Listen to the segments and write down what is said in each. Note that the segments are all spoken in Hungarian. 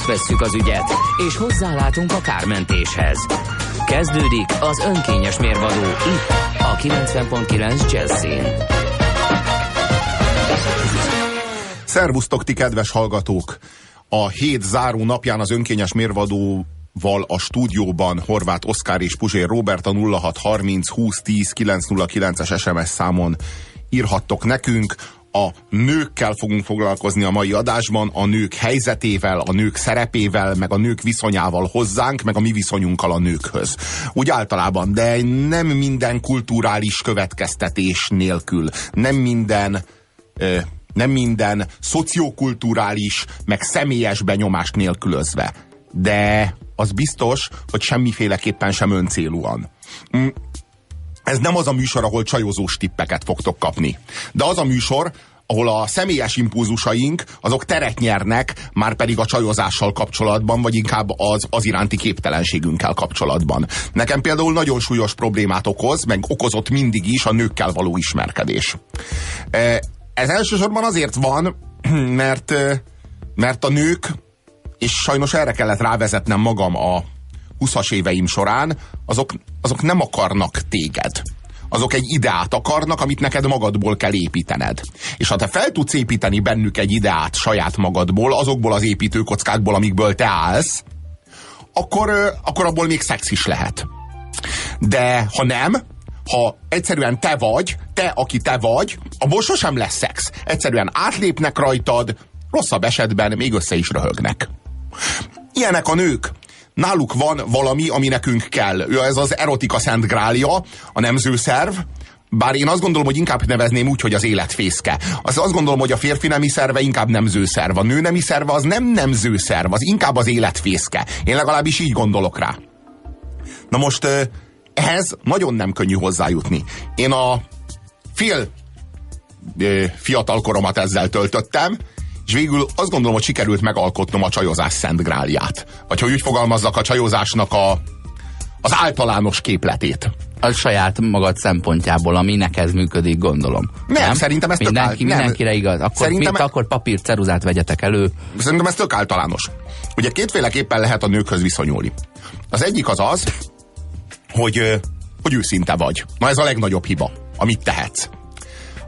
Átvesszük az ügyet, és hozzálátunk a kármentéshez. Kezdődik az önkényes mérvadó itt, a 90.9 Jazzin. Szervusztok, ti kedves hallgatók! A hét záró napján az önkényes mérvadó val a stúdióban Horváth Oszkár és Puzsér Robert a 0630 2010 909-es SMS számon írhattok nekünk a nőkkel fogunk foglalkozni a mai adásban, a nők helyzetével, a nők szerepével, meg a nők viszonyával hozzánk, meg a mi viszonyunkkal a nőkhöz. Úgy általában, de nem minden kulturális következtetés nélkül, nem minden nem minden szociokulturális, meg személyes benyomást nélkülözve. De az biztos, hogy semmiféleképpen sem öncélúan. Ez nem az a műsor, ahol csajozós tippeket fogtok kapni. De az a műsor, ahol a személyes impulzusaink azok teret nyernek, már pedig a csajozással kapcsolatban, vagy inkább az, az iránti képtelenségünkkel kapcsolatban. Nekem például nagyon súlyos problémát okoz, meg okozott mindig is a nőkkel való ismerkedés. E, ez elsősorban azért van, mert, mert a nők, és sajnos erre kellett rávezetnem magam a 20-as éveim során, azok, azok nem akarnak téged. Azok egy ideát akarnak, amit neked magadból kell építened. És ha te fel tudsz építeni bennük egy ideát saját magadból, azokból az építőkockákból, amikből te állsz, akkor, akkor abból még szex is lehet. De ha nem, ha egyszerűen te vagy, te, aki te vagy, abból sosem lesz szex. Egyszerűen átlépnek rajtad, rosszabb esetben még össze is röhögnek. Ilyenek a nők náluk van valami, ami nekünk kell. Ő ez az erotika szent grálja, a nemzőszerv, bár én azt gondolom, hogy inkább nevezném úgy, hogy az életfészke. Az azt gondolom, hogy a férfi nemi szerve inkább nemzőszerv. A nő nemi szerve az nem nemzőszerv, az inkább az életfészke. Én legalábbis így gondolok rá. Na most ehhez nagyon nem könnyű hozzájutni. Én a fél fiatal koromat ezzel töltöttem, és végül azt gondolom, hogy sikerült megalkotnom a csajozás szent grálját. Vagy hogy úgy fogalmazzak a csajozásnak a, az általános képletét. A saját magad szempontjából, ami neked működik, gondolom. Nem, nem? szerintem ez Mindenki, tök nem. Mindenkire igaz. Akkor, szerintem, mint, akkor papír, ceruzát vegyetek elő. Szerintem ez tök általános. Ugye kétféleképpen lehet a nőkhöz viszonyulni. Az egyik az az, hogy, hogy őszinte vagy. Na ez a legnagyobb hiba, amit tehetsz.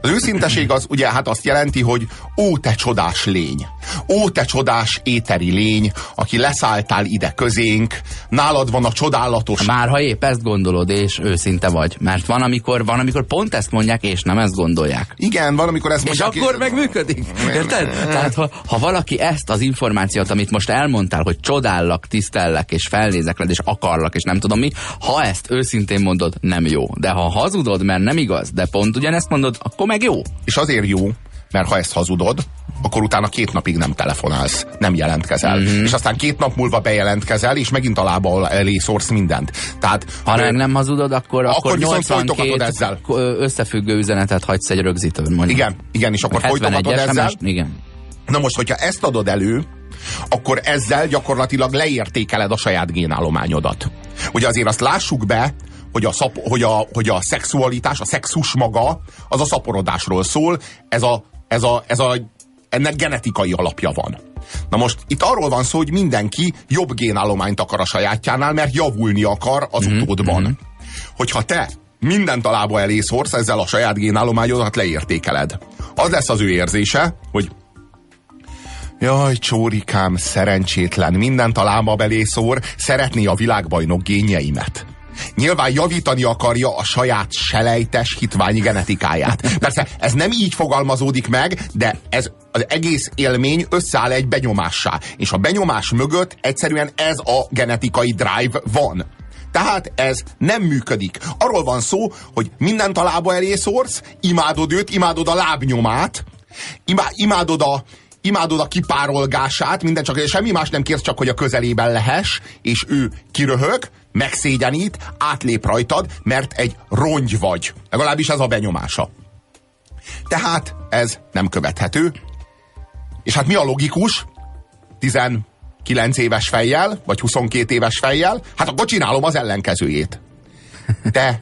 Az őszinteség az ugye hát azt jelenti, hogy ó, te csodás lény. Ó, te csodás éteri lény, aki leszálltál ide közénk, nálad van a csodálatos... Már ha épp ezt gondolod, és őszinte vagy. Mert van, amikor, van, amikor pont ezt mondják, és nem ezt gondolják. Igen, van, amikor ezt mondják. És akkor meg működik. Érted? Tehát, ha, ha valaki ezt az információt, amit most elmondtál, hogy csodállak, tisztellek, és felnézek rád, és akarlak, és nem tudom mi, ha ezt őszintén mondod, nem jó. De ha hazudod, mert nem igaz, de pont ugyanezt mondod, akkor meg jó. És azért jó, mert ha ezt hazudod, akkor utána két napig nem telefonálsz, nem jelentkezel. Mm-hmm. És aztán két nap múlva bejelentkezel, és megint a lába elé szórsz mindent. Tehát, ha ö, nem hazudod, akkor, akkor, akkor 82 ezzel. összefüggő üzenetet hagysz egy rögzítőn. Mondjuk. Igen, igen, és akkor folytogatod ezzel. Igen. Na most, hogyha ezt adod elő, akkor ezzel gyakorlatilag leértékeled a saját génállományodat. Ugye azért azt lássuk be, hogy a, szap, hogy, a, hogy a szexualitás, a szexus maga, az a szaporodásról szól, ez a, ez a, ez a, ennek genetikai alapja van. Na most itt arról van szó, hogy mindenki jobb génállományt akar a sajátjánál, mert javulni akar az mm-hmm. utódban. Mm-hmm. Hogyha te mindent a lába elé szórsz, ezzel a saját génállományodat leértékeled. Az lesz az ő érzése, hogy Jaj, csórikám, szerencsétlen, mindent a lába belé szór, szeretné a világbajnok génjeimet. Nyilván javítani akarja a saját selejtes hitványi genetikáját. Persze ez nem így fogalmazódik meg, de ez az egész élmény összeáll egy benyomássá. És a benyomás mögött egyszerűen ez a genetikai drive van. Tehát ez nem működik. Arról van szó, hogy mindent a lába elé szórsz, imádod őt, imádod a lábnyomát, imádod a, imádod a kipárolgását, minden csak, semmi más nem kérsz, csak hogy a közelében lehess, és ő kiröhög, megszégyenít, átlép rajtad, mert egy rongy vagy. Legalábbis ez a benyomása. Tehát ez nem követhető. És hát mi a logikus? 19 éves fejjel, vagy 22 éves fejjel, hát akkor csinálom az ellenkezőjét. Te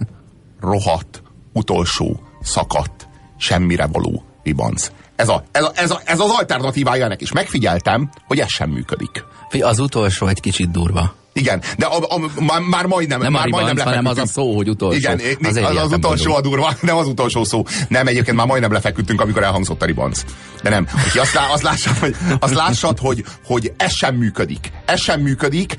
rohadt, utolsó, szakadt, semmire való ribanc. Ez, a, ez, a, ez, a, ez az alternatívája ennek, és megfigyeltem, hogy ez sem működik. Az utolsó egy kicsit durva. Igen, de a, a, már, már majdnem, nem már ribanc, majdnem hanem az a szó, hogy utolsó. Igen, az, az, az utolsó a durva, nem az utolsó szó. Nem, egyébként már majdnem lefeküdtünk, amikor elhangzott a ribanc. De nem, hogy azt, lá, azt lássad, hogy, azt lássad hogy, hogy ez sem működik. Ez sem működik,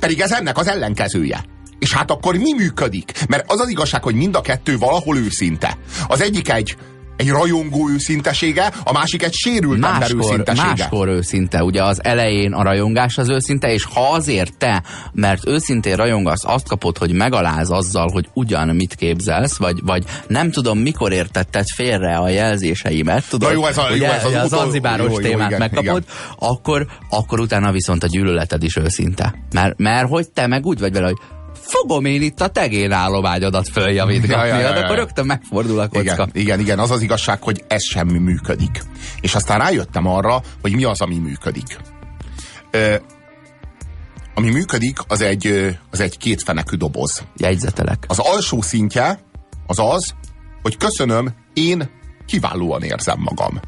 pedig ez ennek az ellenkezője. És hát akkor mi működik? Mert az az igazság, hogy mind a kettő valahol őszinte. Az egyik egy egy rajongó őszintesége, a másik egy sérült máskor, ember őszintesége. Máskor őszinte, ugye az elején a rajongás az őszinte, és ha azért te, mert őszintén rajongasz, azt kapod, hogy megaláz azzal, hogy ugyan mit képzelsz, vagy, vagy nem tudom, mikor értetted félre a jelzéseimet, tudod, jó, ez a, ugye, jó, ez az, az anzibáros jó, jó, témát igen, megkapod, igen. Akkor, akkor utána viszont a gyűlöleted is őszinte. Mert, mert hogy te meg úgy vagy vele, hogy fogom én itt a tegén állományodat följavítgatni, ja, ja, ja, ja. akkor rögtön megfordul a kocka. Igen, igen, igen, az az igazság, hogy ez semmi működik. És aztán rájöttem arra, hogy mi az, ami működik. Ö, ami működik, az egy, az egy kétfenekű doboz. Jegyzetelek. Az alsó szintje az az, hogy köszönöm, én kiválóan érzem magam.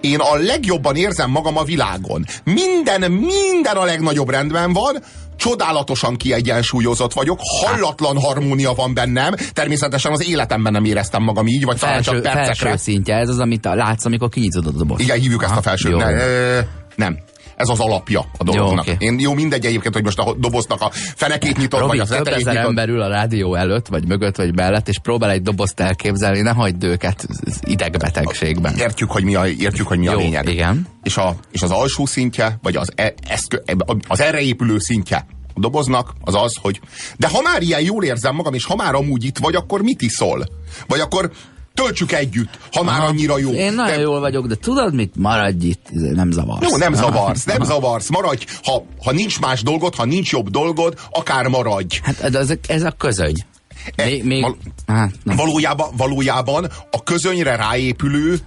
Én a legjobban érzem magam a világon. Minden, minden a legnagyobb rendben van, csodálatosan kiegyensúlyozott vagyok, hallatlan harmónia van bennem, természetesen az életemben nem éreztem magam így, vagy talán csak percekre. Felső szintje, ez az, amit látsz, amikor kinyitod a dobozt. Igen, hívjuk Aha, ezt a felső. Ne, nem, ez az alapja a dolognak. Jó, okay. Én jó mindegy egyébként, hogy most a doboznak a fenekét nyitott, Robi, vagy az több ezer nyitott. ember ül a rádió előtt, vagy mögött, vagy mellett, és próbál egy dobozt elképzelni, ne hagyd őket idegbetegségben. Értjük, hogy mi a, értjük, hogy mi a jó, lényeg. Igen. És, a, és az alsó szintje, vagy az, e, eszkö, az erre épülő szintje a doboznak az az, hogy de ha már ilyen jól érzem magam, és ha már amúgy itt vagy, akkor mit iszol? Vagy akkor töltsük együtt, ha már annyira jó. Én nagyon de... jól vagyok, de tudod mit? Maradj itt, nem zavarsz. Jó, nem zavarsz, nem zavarsz, maradj. Ha, ha nincs más dolgod, ha nincs jobb dolgod, akár maradj. Hát ez, ez a közöny. E, még, még... Val... Hát, valójában, valójában a közönyre ráépülő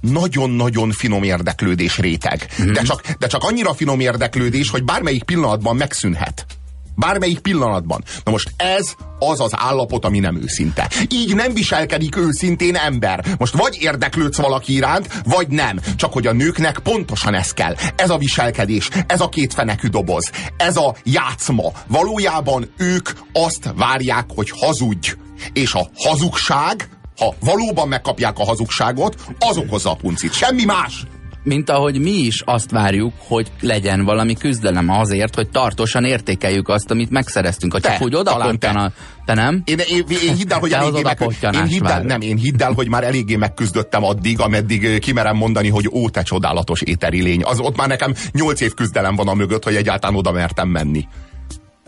nagyon-nagyon finom érdeklődés réteg. Mm. De, csak, de csak annyira finom érdeklődés, hogy bármelyik pillanatban megszűnhet. Bármelyik pillanatban. Na most ez az az állapot, ami nem őszinte. Így nem viselkedik őszintén ember. Most vagy érdeklődsz valaki iránt, vagy nem. Csak hogy a nőknek pontosan ez kell. Ez a viselkedés, ez a két fenekű doboz, ez a játszma. Valójában ők azt várják, hogy hazudj. És a hazugság, ha valóban megkapják a hazugságot, az okozza a puncit. Semmi más mint ahogy mi is azt várjuk, hogy legyen valami küzdelem azért, hogy tartósan értékeljük azt, amit megszereztünk. Ha csak te, úgy oda te. nem? Én, én, én hidd el, hogy eléggé meg, én hidd el, nem, én hidd el, hogy már eléggé megküzdöttem addig, ameddig kimerem mondani, hogy ó, te csodálatos éteri lény. Az ott már nekem nyolc év küzdelem van a mögött, hogy egyáltalán oda mertem menni.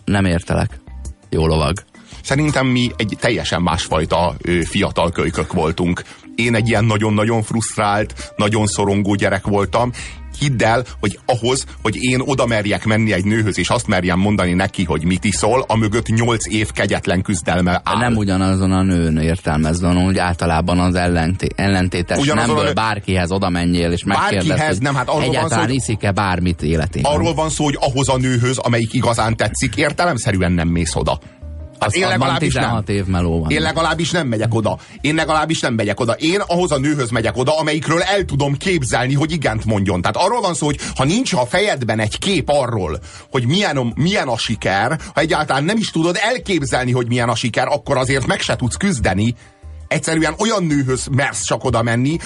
Nem értelek. Jó lovag. Szerintem mi egy teljesen másfajta fiatal kölykök voltunk. Én egy ilyen nagyon-nagyon frusztrált, nagyon szorongó gyerek voltam, hidd el, hogy ahhoz, hogy én oda merjek menni egy nőhöz, és azt merjem mondani neki, hogy mit iszol, a mögött nyolc év kegyetlen küzdelme áll. Nem ugyanazon a nőn értelmezve, hanem úgy általában az ellenté ellentétes ugyanazon nemből a... bárkihez oda menjél, és megkérdezd, hogy nem, hát arról egyáltalán van szó, hogy... iszik-e bármit életében. Arról van szó, hogy ahhoz a nőhöz, amelyik igazán tetszik, értelemszerűen nem mész oda. Hát én legalábbis nem. év meló van. Én legalábbis nem megyek oda. Én legalábbis nem megyek oda. Én ahhoz a nőhöz megyek oda, amelyikről el tudom képzelni, hogy igent mondjon. Tehát arról van szó, hogy ha nincs a fejedben egy kép arról, hogy milyen, milyen a siker, ha egyáltalán nem is tudod elképzelni, hogy milyen a siker, akkor azért meg se tudsz küzdeni. Egyszerűen olyan nőhöz mersz csak oda menni,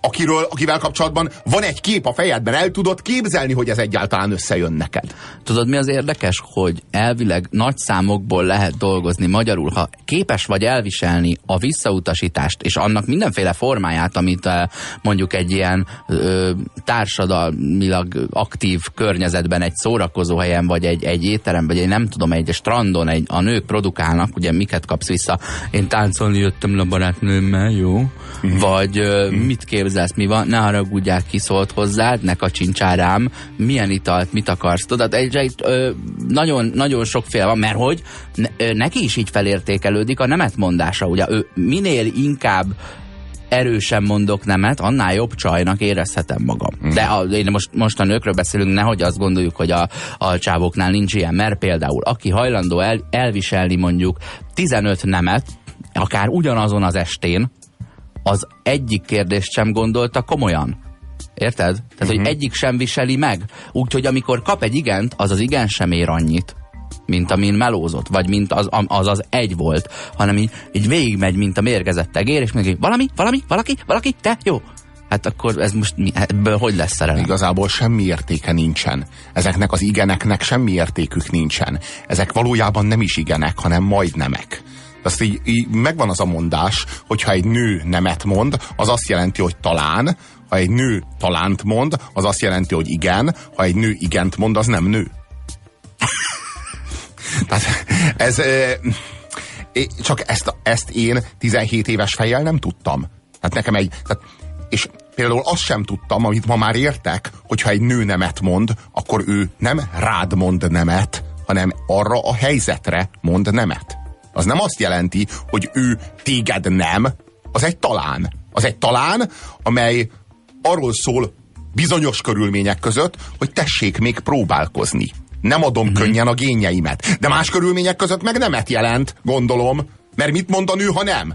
akiről, akivel kapcsolatban van egy kép a fejedben, el tudod képzelni, hogy ez egyáltalán összejön neked. Tudod, mi az érdekes, hogy elvileg nagy számokból lehet dolgozni magyarul, ha képes vagy elviselni a visszautasítást, és annak mindenféle formáját, amit eh, mondjuk egy ilyen ö, társadalmilag aktív környezetben, egy szórakozó helyen, vagy egy, egy étteremben, vagy egy nem tudom, egy strandon egy, a nők produkálnak, ugye miket kapsz vissza, én táncolni jöttem le barátnőmmel, jó? Mm. Vagy ö, mm. mit képzel főzesz, mi van, ne haragudják, ki szólt hozzád, ne kacsincsál rám, milyen italt, mit akarsz, tudod, egy, egy, ö, nagyon, nagyon sokféle van, mert hogy ne, ö, neki is így felértékelődik a nemet mondása, ugye ő minél inkább erősen mondok nemet, annál jobb csajnak érezhetem magam. Mm. De a, én most, most a nőkről beszélünk, nehogy azt gondoljuk, hogy a, a csávoknál nincs ilyen, mert például aki hajlandó el, elviselni mondjuk 15 nemet, akár ugyanazon az estén, az egyik kérdést sem gondolta komolyan. Érted? Tehát, uh-huh. hogy mhm. egyik sem viseli meg. Úgyhogy amikor kap egy igent, az az igen sem ér annyit mint amin melózott, vagy mint az az, az egy volt, hanem így, így végigmegy, mint a mérgezett egér, és még valami, valami, valaki, valaki, te, jó, Hát akkor ez most mi, ebből hogy lesz szerelem? Igazából semmi értéke nincsen. Ezeknek az igeneknek semmi értékük nincsen. Ezek valójában nem is igenek, hanem majd nemek. Azt így, így megvan az a mondás, hogyha egy nő nemet mond, az azt jelenti, hogy talán, ha egy nő talánt mond, az azt jelenti, hogy igen, ha egy nő igent mond, az nem nő. Tehát ez... Csak ezt, ezt én 17 éves fejjel nem tudtam. Tehát nekem egy... Tehát, és például azt sem tudtam, amit ma már értek, hogyha egy nő nemet mond, akkor ő nem rád mond nemet, hanem arra a helyzetre mond nemet. Az nem azt jelenti, hogy ő téged nem, az egy talán. Az egy talán, amely arról szól bizonyos körülmények között, hogy tessék még próbálkozni nem adom uh-huh. könnyen a génjeimet. De más körülmények között meg nemet jelent, gondolom. Mert mit mond a nő, ha nem?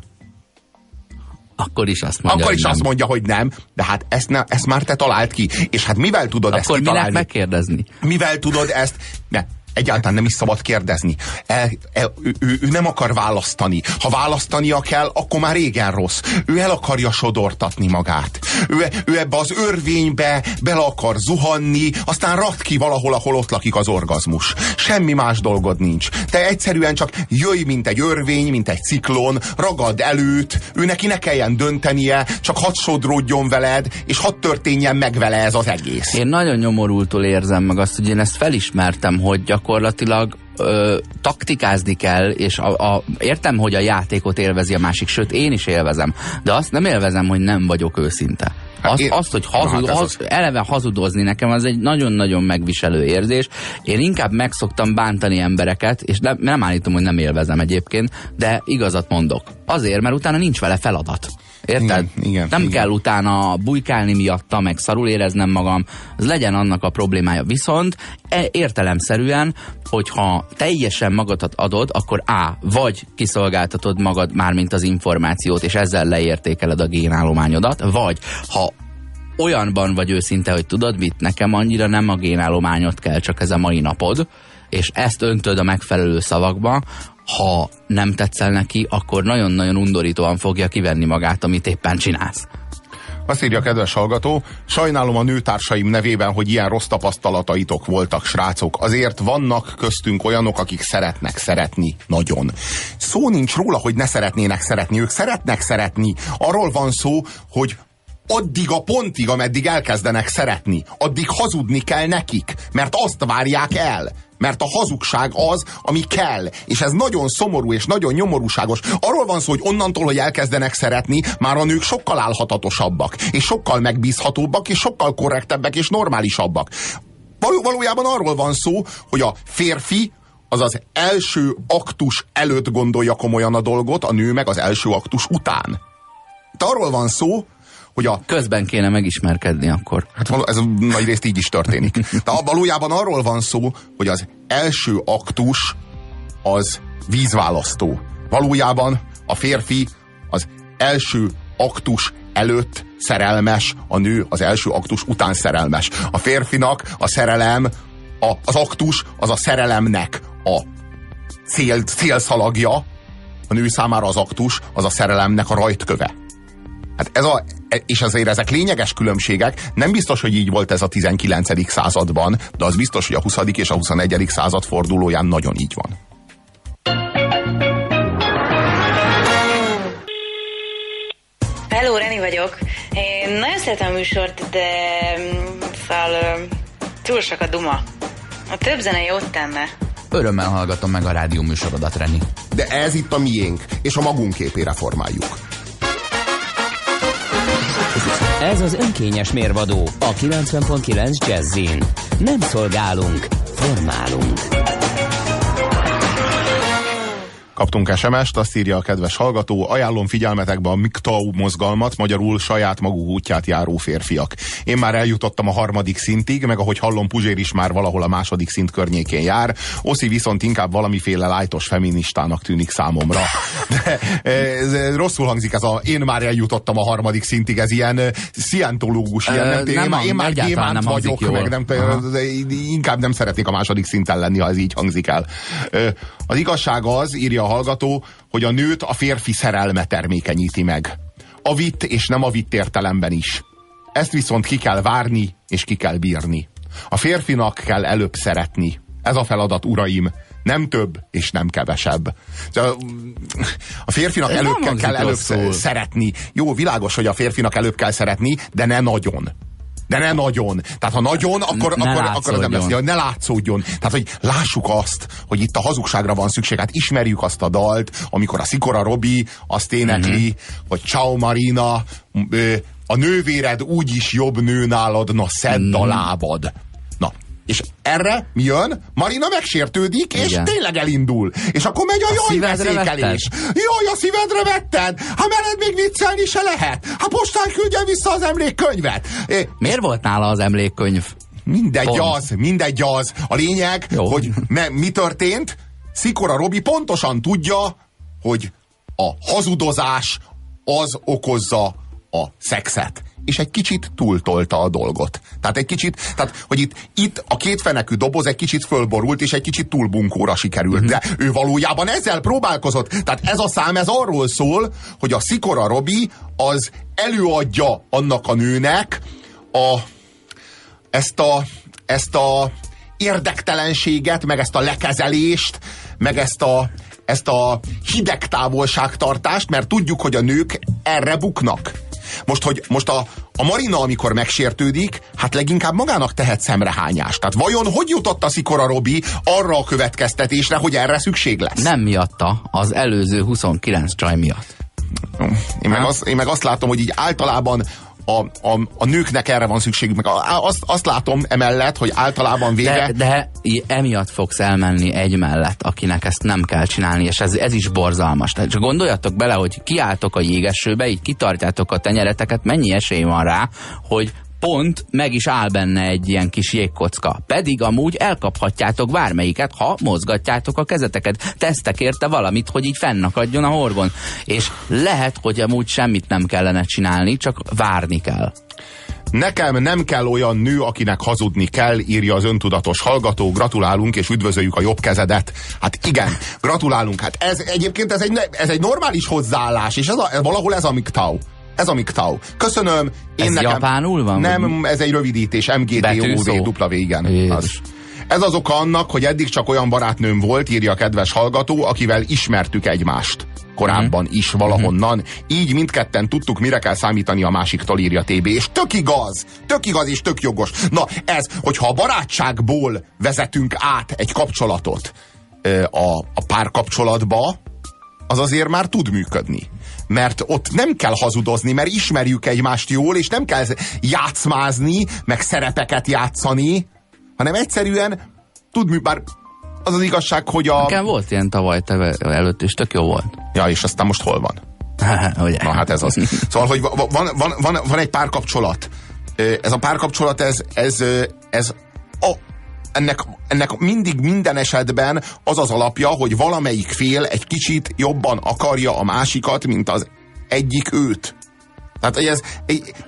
Akkor is azt mondja, Akkor is azt mondja, hogy nem. De hát ezt, ne, ezt már te talált ki. És hát mivel tudod Akkor ezt kitalálni? Akkor minek megkérdezni? Mivel tudod ezt? Ne, Egyáltalán nem is szabad kérdezni. El, el, ő, ő, nem akar választani. Ha választania kell, akkor már régen rossz. Ő el akarja sodortatni magát. Ő, ő ebbe az örvénybe bele akar zuhanni, aztán rat ki valahol, ahol ott lakik az orgazmus. Semmi más dolgod nincs. Te egyszerűen csak jöjj, mint egy örvény, mint egy ciklon, ragad előtt, ő neki ne kelljen döntenie, csak hadd sodródjon veled, és hadd történjen meg vele ez az egész. Én nagyon nyomorultul érzem meg azt, hogy én ezt felismertem, hogy gyak gyakorlatilag ö, taktikázni kell, és a, a, értem, hogy a játékot élvezi a másik, sőt én is élvezem, de azt nem élvezem, hogy nem vagyok őszinte. Hát azt, én... azt, hogy hazud, hát haz, eleve hazudozni nekem, az egy nagyon-nagyon megviselő érzés. Én inkább megszoktam bántani embereket, és nem, nem állítom, hogy nem élvezem egyébként, de igazat mondok. Azért, mert utána nincs vele feladat. Érted? Igen, igen, nem igen. kell utána bujkálni miatta, meg szarul éreznem magam, ez legyen annak a problémája. Viszont e, értelemszerűen, hogyha teljesen magadat adod, akkor A, vagy kiszolgáltatod magad már, mint az információt, és ezzel leértékeled a génállományodat, vagy ha olyanban vagy őszinte, hogy tudod mit, nekem annyira nem a génállományot kell, csak ez a mai napod, és ezt öntöd a megfelelő szavakba, ha nem tetszel neki, akkor nagyon-nagyon undorítóan fogja kivenni magát, amit éppen csinálsz. Azt írja a kedves hallgató, sajnálom a nőtársaim nevében, hogy ilyen rossz tapasztalataitok voltak, srácok. Azért vannak köztünk olyanok, akik szeretnek szeretni nagyon. Szó nincs róla, hogy ne szeretnének szeretni, ők szeretnek szeretni. Arról van szó, hogy addig a pontig, ameddig elkezdenek szeretni, addig hazudni kell nekik, mert azt várják el. Mert a hazugság az, ami kell. És ez nagyon szomorú és nagyon nyomorúságos. Arról van szó, hogy onnantól, hogy elkezdenek szeretni, már a nők sokkal álhatatosabbak, és sokkal megbízhatóbbak, és sokkal korrektebbek, és normálisabbak. Való, valójában arról van szó, hogy a férfi az az első aktus előtt gondolja komolyan a dolgot, a nő meg az első aktus után. Itt arról van szó, hogy a... Közben kéne megismerkedni akkor. Hát ez nagy részt így is történik. De valójában arról van szó, hogy az első aktus az vízválasztó. Valójában a férfi az első aktus előtt szerelmes, a nő az első aktus után szerelmes. A férfinak a szerelem, a, az aktus az a szerelemnek a cél, célszalagja, a nő számára az aktus az a szerelemnek a rajtköve. Hát ez a, és azért ezek lényeges különbségek. Nem biztos, hogy így volt ez a 19. században, de az biztos, hogy a 20. és a 21. század fordulóján nagyon így van. Hello, Reni vagyok. Én nagyon szeretem a műsort, de szóval túl sok a duma. A több zene jót tenne. Örömmel hallgatom meg a rádió műsorodat, Reni. De ez itt a miénk, és a magunk képére formáljuk. Ez az önkényes mérvadó a 90.9 Jazzin. Nem szolgálunk, formálunk. Kaptunk SMS-t, azt írja a kedves hallgató, ajánlom figyelmetekbe a MGTOW mozgalmat, magyarul saját maguk útját járó férfiak. Én már eljutottam a harmadik szintig, meg ahogy hallom, Puzsér is már valahol a második szint környékén jár. Oszi viszont inkább valamiféle lájtos feministának tűnik számomra. De ez, rosszul hangzik ez a én már eljutottam a harmadik szintig, ez ilyen szientológus, ilyen, nem, nem, én, nem, én már gyémánt vagyok, meg nem, inkább nem szeretnék a második szinten lenni, ha ez így hangzik el. Az igazság az, írja a hallgató, hogy a nőt a férfi szerelme termékenyíti meg. A vitt és nem a vitt értelemben is. Ezt viszont ki kell várni, és ki kell bírni. A férfinak kell előbb szeretni. Ez a feladat, uraim. Nem több, és nem kevesebb. A férfinak Ez előbb kell, kell előbb szeretni. Jó, világos, hogy a férfinak előbb kell szeretni, de ne nagyon. De ne nagyon. Tehát ha nagyon, akkor, Ne akkor, akkor az nem lesz. Ja, ne látszódjon. Tehát, hogy lássuk azt, hogy itt a hazugságra van szükség. Hát ismerjük azt a dalt, amikor a Szikora Robi azt énekli, Mhm. uh-huh. hogy Ciao Marina, a nővéred úgyis jobb nő nálad, na szedd Mhm. a lábad. És erre mi jön? Marina megsértődik, és Igen. tényleg elindul. És akkor megy a, jaj szívedre veszékelés. Jaj, a szívedre vetted? Hát veled még viccelni se lehet. Hát postán küldjen vissza az emlékkönyvet. É, Miért volt nála az emlékkönyv? Mindegy Pont. az, mindegy az. A lényeg, Jó. hogy me, mi történt, Szikora Robi pontosan tudja, hogy a hazudozás az okozza a szexet. És egy kicsit túltolta a dolgot. Tehát egy kicsit, tehát, hogy itt, itt a kétfenekű doboz egy kicsit fölborult, és egy kicsit túl bunkóra sikerült. Mhm. De ő valójában ezzel próbálkozott. Tehát ez a szám, ez arról szól, hogy a Szikora Robi az előadja annak a nőnek a, ezt a, ezt a érdektelenséget, meg ezt a lekezelést, meg ezt a, ezt a hideg távolságtartást, mert tudjuk, hogy a nők erre buknak. Most, hogy most a, a Marina, amikor megsértődik, hát leginkább magának tehet szemrehányást. Tehát vajon hogy jutott a Szikora Robi arra a következtetésre, hogy erre szükség lesz? Nem miatta, az előző 29 csaj miatt. Én meg, azt, én meg azt látom, hogy így általában a, a, a nőknek erre van szükségük. Meg azt, azt látom emellett, hogy általában vége... De, de emiatt fogsz elmenni egy mellett, akinek ezt nem kell csinálni, és ez, ez is borzalmas. Tehát csak gondoljatok bele, hogy kiálltok a jégesőbe, így kitartjátok a tenyereteket, mennyi esély van rá, hogy pont meg is áll benne egy ilyen kis jégkocka. Pedig amúgy elkaphatjátok bármelyiket, ha mozgatjátok a kezeteket. Tesztek érte valamit, hogy így fennakadjon a horgon. És lehet, hogy amúgy semmit nem kellene csinálni, csak várni kell. Nekem nem kell olyan nő, akinek hazudni kell, írja az öntudatos hallgató. Gratulálunk és üdvözöljük a jobb kezedet. Hát igen, gratulálunk. Hát ez egyébként ez egy, ez egy normális hozzáállás, és ez a, valahol ez a MGTOW. Ez a MGTOW. Köszönöm. Én Ez nekem, japánul van, Nem, ez egy rövidítés. Betűszó? MGTOW, igen. Jézus. Az. Ez az oka annak, hogy eddig csak olyan barátnőm volt, írja a kedves hallgató, akivel ismertük egymást. Korábban is valahonnan. Így mindketten tudtuk, mire kell számítani a másiktól, írja TB. És tök igaz, tök igaz és tök jogos. Na ez, hogyha a barátságból vezetünk át egy kapcsolatot a, a párkapcsolatba, az azért már tud működni. Mert ott nem kell hazudozni, mert ismerjük egymást jól, és nem kell játszmázni, meg szerepeket játszani, hanem egyszerűen tud mű, bár az az igazság, hogy a... Nekem volt ilyen tavaly teve előtt, és tök jó volt. Ja, és aztán most hol van? Ugye? Na hát ez az. Szóval, hogy va- van, van, van, van egy párkapcsolat. Ez a párkapcsolat, ez, ez, ez ennek, ennek mindig minden esetben az az alapja, hogy valamelyik fél egy kicsit jobban akarja a másikat, mint az egyik őt. Tehát ez,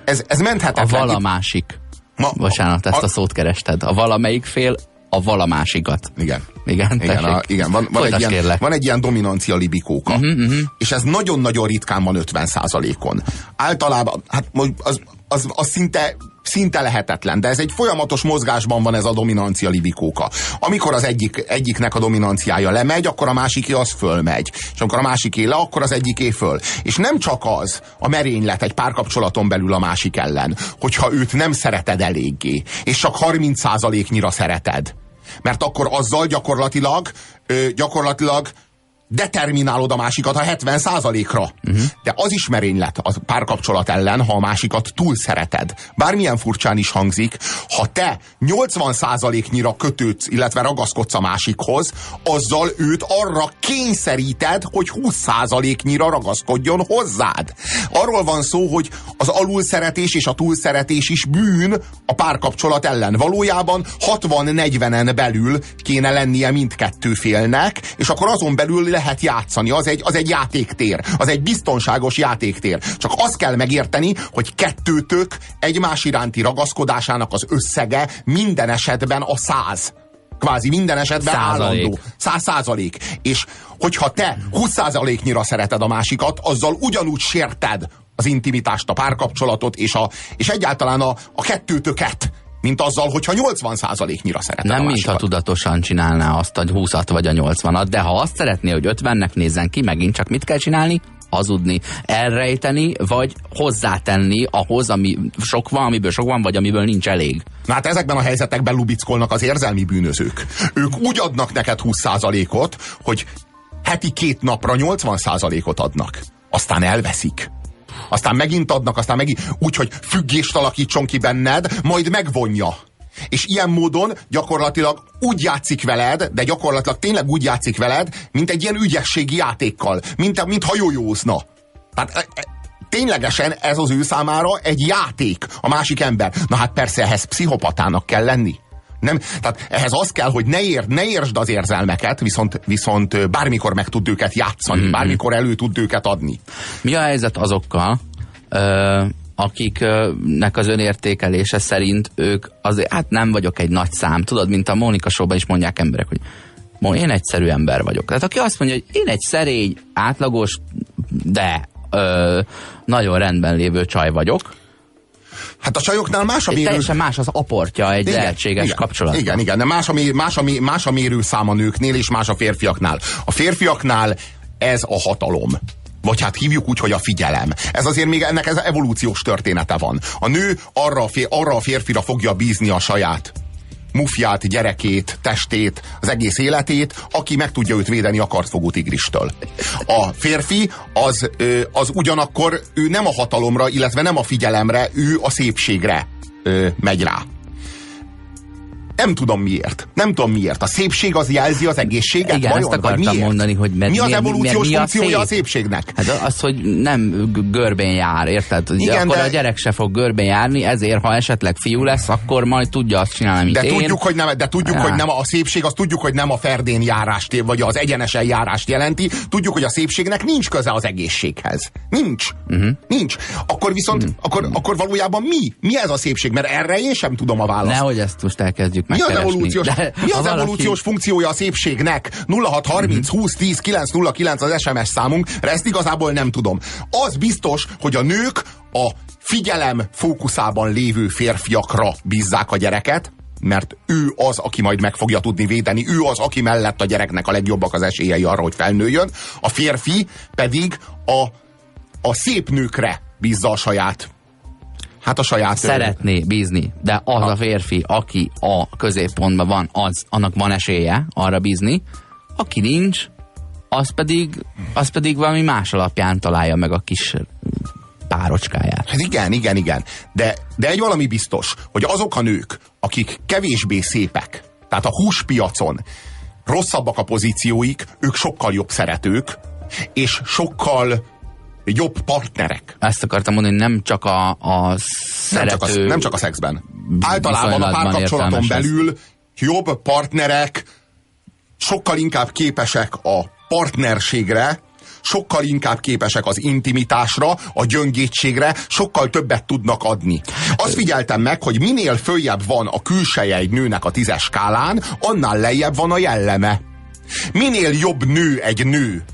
ez, ez A menthetetlen. valamásik. Ma- Bocsánat, ezt a- a szót kerested. A valamelyik fél a valamásikat. Igen. Igen, Igen, a, igen van, van, egy ilyen, kérlek. Van egy ilyen dominancia libikóka. Uh-huh, uh-huh. És ez nagyon-nagyon ritkán van 50% on Általában, hát az, az, az szinte, szinte lehetetlen, de ez egy folyamatos mozgásban van ez a dominancia libikóka. Amikor az egyik, egyiknek a dominanciája lemegy, akkor a másiké az fölmegy. És amikor a másiké le, akkor az egyiké föl. És nem csak az a merénylet egy párkapcsolaton belül a másik ellen, hogyha őt nem szereted eléggé, és csak 30%-nyira szereted. Mert akkor azzal gyakorlatilag, gyakorlatilag determinálod a másikat a 70 ra uh-huh. De az is merénylet a párkapcsolat ellen, ha a másikat túl szereted. Bármilyen furcsán is hangzik, ha te 80 nyira kötődsz, illetve ragaszkodsz a másikhoz, azzal őt arra kényszeríted, hogy 20 nyira ragaszkodjon hozzád. Arról van szó, hogy az alulszeretés és a túlszeretés is bűn a párkapcsolat ellen. Valójában 60-40-en belül kéne lennie mindkettő félnek, és akkor azon belül lehet játszani. Az egy, az egy játéktér. Az egy biztonságos játéktér. Csak azt kell megérteni, hogy kettőtök egymás iránti ragaszkodásának az összege minden esetben a száz kvázi minden esetben százalék. állandó. Száz százalék. És hogyha te 20 százaléknyira szereted a másikat, azzal ugyanúgy sérted az intimitást, a párkapcsolatot, és, a, és egyáltalán a, a kettőtöket mint azzal, hogyha 80%-nyira szeretne Nem, mintha tudatosan csinálná azt a 20-at vagy a 80-at, de ha azt szeretné, hogy 50-nek nézzen ki, megint csak mit kell csinálni? hazudni, elrejteni, vagy hozzátenni ahhoz, ami sok van, amiből sok van, vagy amiből nincs elég. Na hát ezekben a helyzetekben lubickolnak az érzelmi bűnözők. Ők úgy adnak neked 20%-ot, hogy heti két napra 80%-ot adnak. Aztán elveszik aztán megint adnak, aztán megint úgy, hogy függést alakítson ki benned, majd megvonja. És ilyen módon gyakorlatilag úgy játszik veled, de gyakorlatilag tényleg úgy játszik veled, mint egy ilyen ügyességi játékkal, mint, mint hajójózna. Tehát e, e, ténylegesen ez az ő számára egy játék, a másik ember. Na hát persze ehhez pszichopatának kell lenni. Nem, tehát ehhez az kell, hogy ne, ér, ne értsd az érzelmeket, viszont, viszont bármikor meg tud őket játszani, mm-hmm. bármikor elő tud őket adni. Mi a helyzet azokkal, ö, akiknek az önértékelése szerint ők azért, hát nem vagyok egy nagy szám, tudod, mint a Mónika showban is mondják emberek, hogy én egyszerű ember vagyok. Tehát aki azt mondja, hogy én egy szerény, átlagos, de ö, nagyon rendben lévő csaj vagyok, Hát a csajoknál más a mérő... Teljesen más az aportja egy igen, lehetséges igen, kapcsolat. Igen, igen, de más a, más, a, más a mérőszám a nőknél, és más a férfiaknál. A férfiaknál ez a hatalom vagy hát hívjuk úgy, hogy a figyelem. Ez azért még ennek ez evolúciós története van. A nő arra a, fér, arra a férfira fogja bízni a saját mufját, gyerekét, testét, az egész életét, aki meg tudja őt védeni a kartfogó tigristől. A férfi az, az ugyanakkor ő nem a hatalomra, illetve nem a figyelemre, ő a szépségre megy rá. Nem tudom miért. Nem tudom miért. A szépség az jelzi az egészséget? Igen, vajon? ezt akartam miért? mondani, hogy mert mi az evolúciós mi, mi, mi funkciója a, szép? a szépségnek? Hát az, hogy nem görbén jár, érted? Igen, akkor de... a gyerek se fog görbén járni, ezért ha esetleg fiú lesz, akkor majd tudja azt csinálni, mint de én. Tudjuk, hogy nem, de tudjuk, ja. hogy nem a szépség, azt tudjuk, hogy nem a ferdén járást, vagy az egyenesen járást jelenti. Tudjuk, hogy a szépségnek nincs köze az egészséghez. Nincs. Uh-huh. Nincs. Akkor viszont, uh-huh. akkor, akkor valójában mi? Mi ez a szépség? Mert erre én sem tudom a választ. Nehogy ezt most elkezdjük mi az evolúciós, de mi az valaki... evolúciós funkciója a szépségnek? 0630 20 10 909 az SMS számunk, de ezt igazából nem tudom. Az biztos, hogy a nők a figyelem fókuszában lévő férfiakra bízzák a gyereket, mert ő az, aki majd meg fogja tudni védeni, ő az, aki mellett a gyereknek a legjobbak az esélyei arra, hogy felnőjön. A férfi pedig a, a szép nőkre bízza a saját Hát a saját... Szeretné bízni, de az ha. a férfi, aki a középpontban van, az, annak van esélye arra bízni, aki nincs, az pedig, az pedig valami más alapján találja meg a kis párocskáját. Hát igen, igen, igen. De, de egy valami biztos, hogy azok a nők, akik kevésbé szépek, tehát a húspiacon rosszabbak a pozícióik, ők sokkal jobb szeretők, és sokkal jobb partnerek. Ezt akartam mondani, nem csak a, a szerető... Nem csak a, nem csak a szexben. Általában a párkapcsolaton belül jobb partnerek sokkal inkább képesek a partnerségre, sokkal inkább képesek az intimitásra, a gyöngétségre, sokkal többet tudnak adni. Azt figyeltem meg, hogy minél följebb van a külseje egy nőnek a tízes skálán, annál lejjebb van a jelleme. Minél jobb nő egy nő,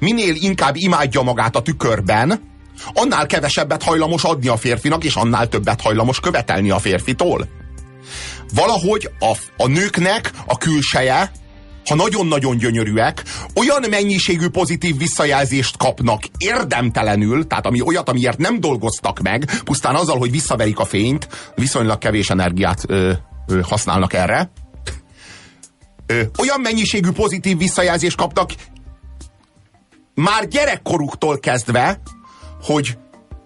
minél inkább imádja magát a tükörben, annál kevesebbet hajlamos adni a férfinak, és annál többet hajlamos követelni a férfitól. Valahogy a, a nőknek a külseje, ha nagyon-nagyon gyönyörűek, olyan mennyiségű pozitív visszajelzést kapnak érdemtelenül, tehát ami olyat, amiért nem dolgoztak meg, pusztán azzal, hogy visszaverik a fényt, viszonylag kevés energiát ö, ö, használnak erre, olyan mennyiségű pozitív visszajelzést kapnak már gyerekkoruktól kezdve, hogy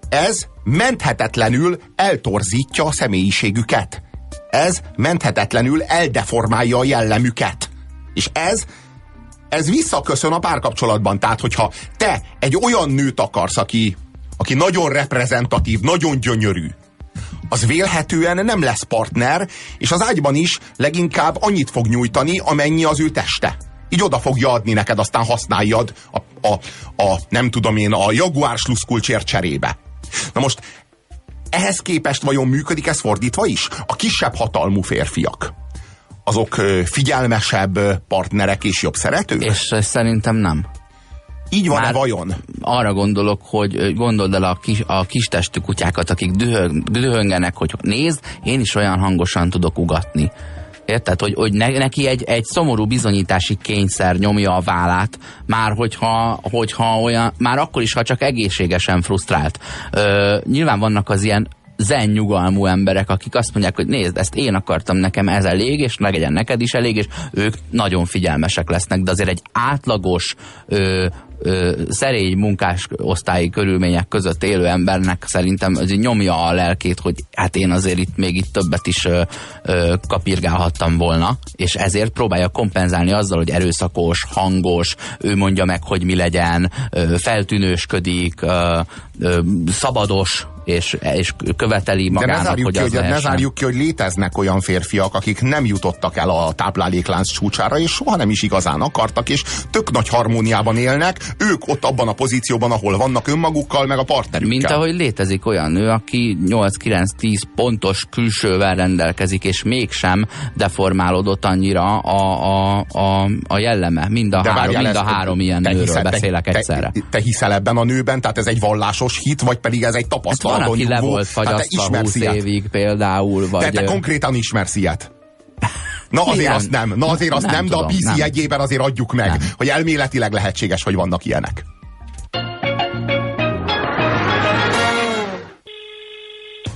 ez menthetetlenül eltorzítja a személyiségüket. Ez menthetetlenül eldeformálja a jellemüket. És ez ez visszaköszön a párkapcsolatban. Tehát, hogyha te egy olyan nőt akarsz, aki, aki nagyon reprezentatív, nagyon gyönyörű, az vélhetően nem lesz partner, és az ágyban is leginkább annyit fog nyújtani, amennyi az ő teste. Így oda fogja adni neked, aztán használjad a, a, a nem tudom én, a Jaguar sluszkulcsért cserébe. Na most ehhez képest vajon működik ez fordítva is? A kisebb hatalmú férfiak azok figyelmesebb partnerek és jobb szeretők? És szerintem nem. Így van-e vajon? Arra gondolok, hogy gondold el a, kis, a kis testű kutyákat, akik dühöng, dühöngenek, hogy nézd, én is olyan hangosan tudok ugatni. Érted? Hogy, hogy ne, neki egy, egy szomorú bizonyítási kényszer nyomja a vállát, már hogyha, hogyha olyan, már akkor is, ha csak egészségesen frusztrált. Ö, nyilván vannak az ilyen zen nyugalmú emberek, akik azt mondják, hogy nézd, ezt én akartam, nekem ez elég, és legyen neked is elég, és ők nagyon figyelmesek lesznek, de azért egy átlagos ö, ö, szerény munkás osztályi körülmények között élő embernek szerintem azért nyomja a lelkét, hogy hát én azért itt még itt többet is ö, ö, kapirgálhattam volna, és ezért próbálja kompenzálni azzal, hogy erőszakos, hangos, ő mondja meg, hogy mi legyen, ö, feltűnősködik, ö, ö, szabados, és, és követeli magának, De ne zárjuk, hogy ki, hogy, ne zárjuk ki, hogy léteznek olyan férfiak, akik nem jutottak el a tápláléklánc csúcsára, és soha nem is igazán akartak, és tök nagy harmóniában élnek, ők ott abban a pozícióban, ahol vannak önmagukkal, meg a partnerükkel. Mint ahogy létezik olyan nő, aki 8-9-10 pontos külsővel rendelkezik, és mégsem deformálódott annyira a, a, a, a jelleme. Mind a, De három, mind a három ilyen nőről te- beszélek te, egyszerre. Te, te hiszel ebben a nőben? Tehát ez egy vallásos hit, vagy pedig ez egy Hát van, aki le volt Hát fagyasztva ismersz 20 ilyet. évig például, vagy... Te, te konkrétan ismersz ilyet. Na azért Igen. azt nem, na azért azt Nem nem, de a tudom, PC nem. jegyében azért adjuk meg, Nem. hogy elméletileg lehetséges, hogy vannak ilyenek.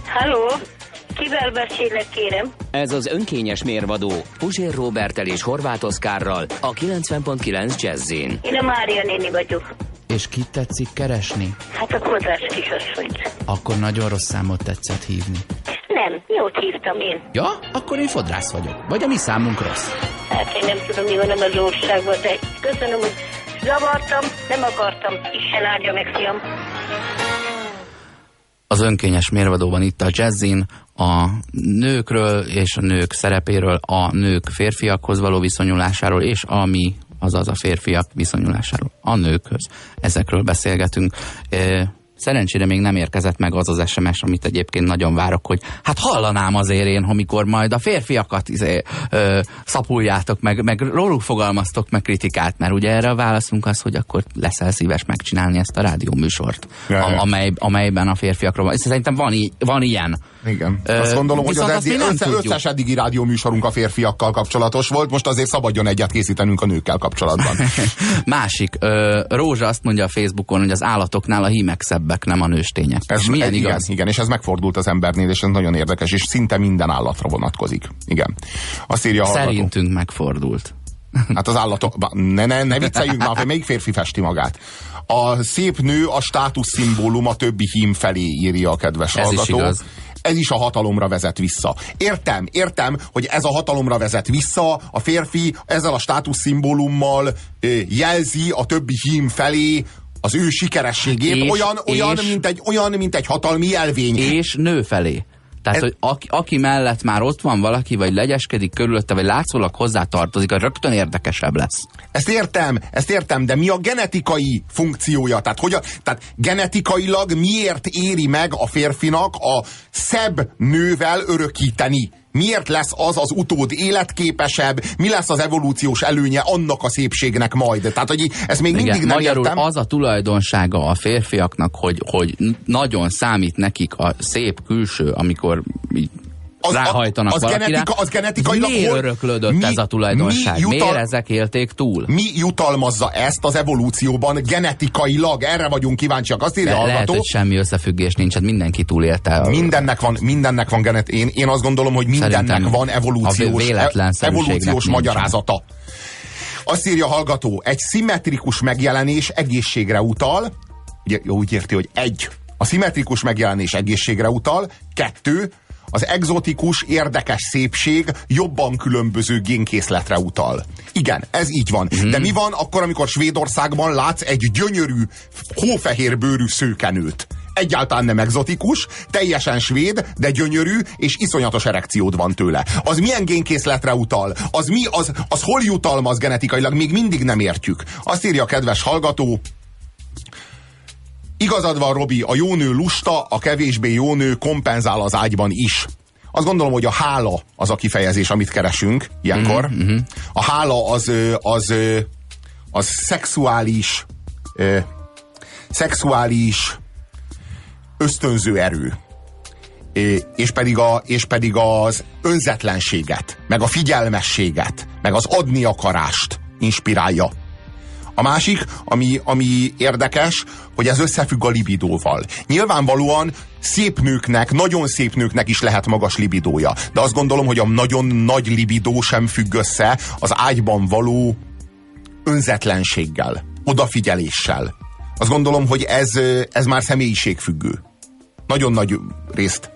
Halló? Kivel beszélek, kérem? Ez az önkényes mérvadó Puzsér Robertel és Horváth Oszkárral a 90.9 Jazzin. Én a Mária néni vagyok. És kit tetszik keresni? Hát a kozás kisasszonyt. Akkor nagyon rossz számot tetszett hívni. Nem, jót hívtam én. Ja, akkor én fodrász vagyok. Vagy a mi számunk rossz. Hát én nem tudom, mi van az országban, de köszönöm, hogy zavartam, nem akartam. Isten áldja meg, fiam. az önkényes mérvadóban itt a jazzin a nőkről és a nők szerepéről, a nők férfiakhoz való viszonyulásáról, és a mi, azaz a férfiak viszonyulásáról a nőkhöz. Ezekről beszélgetünk. Szerencsére még nem érkezett meg az az SMS, amit egyébként nagyon várok, hogy hát hallanám azért én, amikor majd a férfiakat izé, ö, szapuljátok meg, meg róluk fogalmaztok meg kritikát, mert ugye erre a válaszunk az, hogy akkor leszel szíves megcsinálni ezt a rádióműsort, Ja, a, amely, amelyben a férfiakról van. Szerintem van, van ilyen. Igen. Ö, Azt gondolom, hogy az eddig, össze, tudjuk. összes eddigi rádióműsorunk a férfiakkal kapcsolatos volt, most azért szabadjon egyet készítenünk a nőkkel kapcsolatban. Másik, ö, Rózsa azt mondja a Facebookon, hogy az állatoknál a hímek szebbek, nem a nőstények. Ez És milyen ez, igaz? Igen, igen, és ez megfordult az embernél, és ez nagyon érdekes, és szinte minden állatra vonatkozik. Igen. Azt írja a hallgató. Szerintünk megfordult. Hát az állatok, ne, ne, ne vicceljünk már, melyik férfi festi magát. A szép nő a státuszszimbólum a többi hím felé írja a kedves Ez is hallgató. igaz. Ez is a hatalomra vezet vissza. Értem, értem, hogy ez a hatalomra vezet vissza, a férfi ezzel a státuszszimbólummal jelzi a többi hím felé az ő sikerességét, És- olyan, olyan, és- mint egy, olyan, mint egy hatalmi jelvény. És nő felé. Tehát, Ez- hogy aki, aki mellett már ott van valaki, vagy legyeskedik körülötte, vagy látszólag hozzá tartozik, az rögtön érdekesebb lesz. Ezt értem, ezt értem, de mi a genetikai funkciója? Tehát, hogy a, tehát genetikailag miért éri meg a férfinak a szebb nővel örökíteni? Miért lesz az az utód életképesebb? Mi lesz az evolúciós előnye annak a szépségnek majd? Tehát, hogy ezt még mindig nem magyarul értem. az a tulajdonsága a férfiaknak, hogy, hogy nagyon számít nekik a szép külső, amikor így Az- ráhajtanak az valakire. genetika- az genetikailag Miért hol- öröklődött mi- ez a tulajdonság? mi jutal- Miért ezek élték túl? Mi jutalmazza ezt az evolúcióban genetikailag? Erre vagyunk kíváncsiak. Azt írja a lehet, hogy semmi összefüggés nincs, hát mindenki túlélte. Mindennek van, mindennek van genet. Én, én azt gondolom, hogy mindennek Szerintem van evolúciós, véletlenszerűségnek evolúciós magyarázata. Azt írja a hallgató, egy szimmetrikus megjelenés egészségre utal, ugye úgy érti, hogy egy, a szimmetrikus megjelenés egészségre utal, kettő, az egzotikus, érdekes szépség jobban különböző génkészletre utal. Igen, ez így van. Mm. De mi van akkor, amikor Svédországban látsz egy gyönyörű, hófehér bőrű szőkenőt? Egyáltalán nem egzotikus, teljesen svéd, de gyönyörű, és iszonyatos erekciód van tőle. Az milyen génkészletre utal? Az mi, az, az hol jutalmaz genetikailag? Még mindig nem értjük. Azt írja a kedves hallgató, Igazad van, Robi, a jó nő lusta, a kevésbé jó nő kompenzál az ágyban is. Azt gondolom, hogy a hála az a kifejezés, amit keresünk ilyenkor. Mm-hmm. A hála az, az, az, az szexuális, szexuális ösztönző erő. És pedig, a, és pedig az önzetlenséget, meg a figyelmességet, meg az adni akarást inspirálja. A másik, ami, ami érdekes, hogy ez összefügg a libidóval. Nyilvánvalóan szép nőknek, nagyon szép nőknek is lehet magas libidója. De azt gondolom, hogy a nagyon nagy libidó sem függ össze az ágyban való önzetlenséggel, odafigyeléssel. Azt gondolom, hogy ez, ez már személyiségfüggő. Nagyon nagy részt.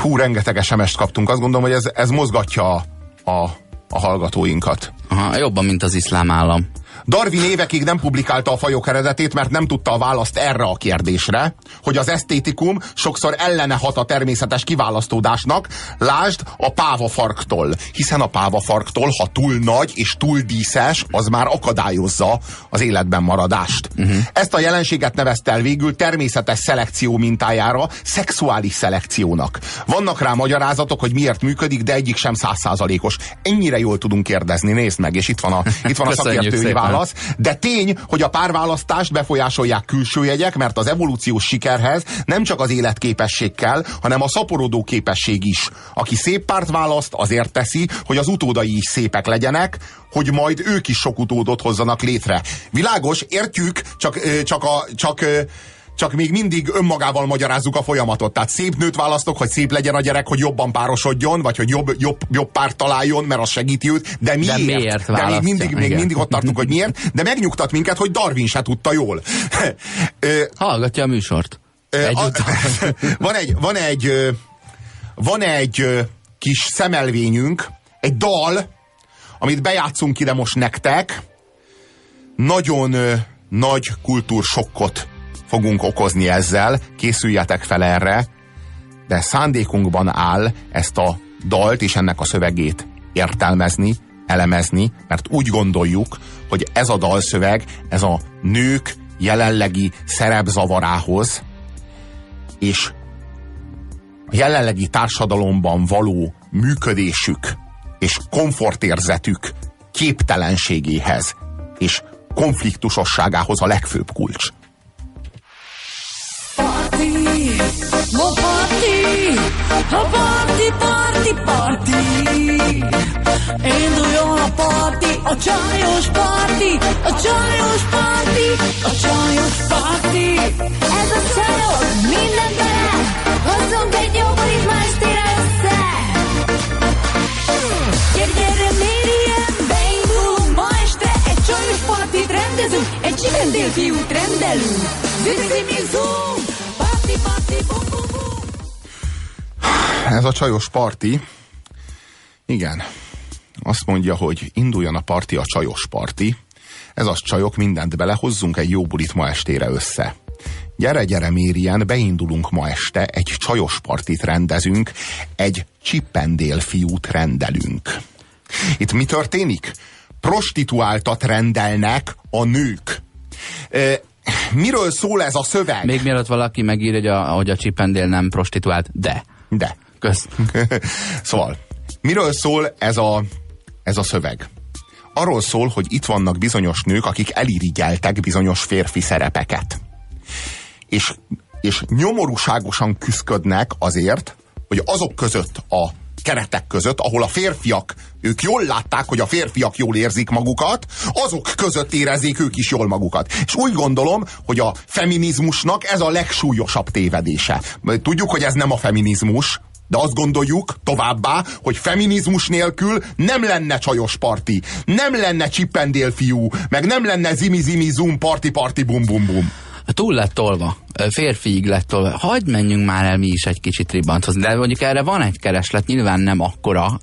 Hú, rengeteg SMS-t kaptunk. Azt gondolom, hogy ez, ez mozgatja a, a, a hallgatóinkat. Aha, jobban, mint az iszlám állam. Darwin évekig nem publikálta a fajok eredetét, mert nem tudta a választ erre a kérdésre, hogy az esztétikum sokszor ellene hat a természetes kiválasztódásnak, lásd a pávafarktól. Hiszen a pávafarktól, ha túl nagy és túl díszes, az már akadályozza az életben maradást. Uh-huh. Ezt a jelenséget nevezte el végül természetes szelekció mintájára, szexuális szelekciónak. Vannak rá magyarázatok, hogy miért működik, de egyik sem százszázalékos. Ennyire jól tudunk kérdezni, nézd meg, és itt van a, itt van a szakértői válasz válasz, de tény, hogy a párválasztást befolyásolják külső jegyek, mert az evolúciós sikerhez nem csak az életképesség kell, hanem a szaporodó képesség is. Aki szép párt választ, azért teszi, hogy az utódai is szépek legyenek, hogy majd ők is sok utódot hozzanak létre. Világos, értjük, csak, csak, a, csak csak még mindig önmagával magyarázzuk a folyamatot. Tehát szép nőt választok, hogy szép legyen a gyerek, hogy jobban párosodjon, vagy hogy jobb, jobb, jobb párt találjon, mert az segíti őt. De miért? De, miért de még mindig, még mindig ott tartunk, hogy miért. De megnyugtat minket, hogy Darwin se tudta jól. Hallgatja a műsort. van egy, van egy, van egy kis szemelvényünk, egy dal, amit bejátszunk ide most nektek, nagyon nagy kultúrsokkot fogunk okozni ezzel, készüljetek fel erre, de szándékunkban áll ezt a dalt és ennek a szövegét értelmezni, elemezni, mert úgy gondoljuk, hogy ez a dalszöveg, ez a nők jelenlegi szerepzavarához és a jelenlegi társadalomban való működésük és komfortérzetük képtelenségéhez és konfliktusosságához a legfőbb kulcs. Mo party, a party, party, party. Induljon a party, a csajos party, a csajos party, a csajos party. Ez a csajos, minden bele, hozzunk egy jó bulit ma estére össze. Gyere, gyere, mérjen, beindulunk ma este, egy csajos partit rendezünk, egy csipendél fiút rendelünk. Zizi, mi zoom, Ez a csajos parti, igen, azt mondja, hogy induljon a parti a csajos parti. Ez az csajok, mindent belehozzunk, egy jó bulit ma estére össze. Gyere, gyere, Mérien, beindulunk ma este, egy csajos partit rendezünk, egy csippendél fiút rendelünk. Itt mi történik? Prostituáltat rendelnek a nők. Miről szól ez a szöveg? Még mielőtt valaki megír, hogy a, hogy a csipendél nem prostituált, de. De. Kösz. szóval, miről szól ez a, ez a szöveg? Arról szól, hogy itt vannak bizonyos nők, akik elirigyeltek bizonyos férfi szerepeket. És, és nyomorúságosan küzdködnek azért, hogy azok között a keretek között, ahol a férfiak, ők jól látták, hogy a férfiak jól érzik magukat, azok között érezzék ők is jól magukat. És úgy gondolom, hogy a feminizmusnak ez a legsúlyosabb tévedése. Tudjuk, hogy ez nem a feminizmus, De azt gondoljuk továbbá, hogy feminizmus nélkül nem lenne csajos parti, nem lenne csippendél fiú, meg nem lenne zimi-zimi zoom parti bum. Túl lett tolva, férfiig lett tolva. Hagy menjünk már el mi is egy kicsit ribbanthozni, de mondjuk erre van egy kereslet, nyilván nem akkora,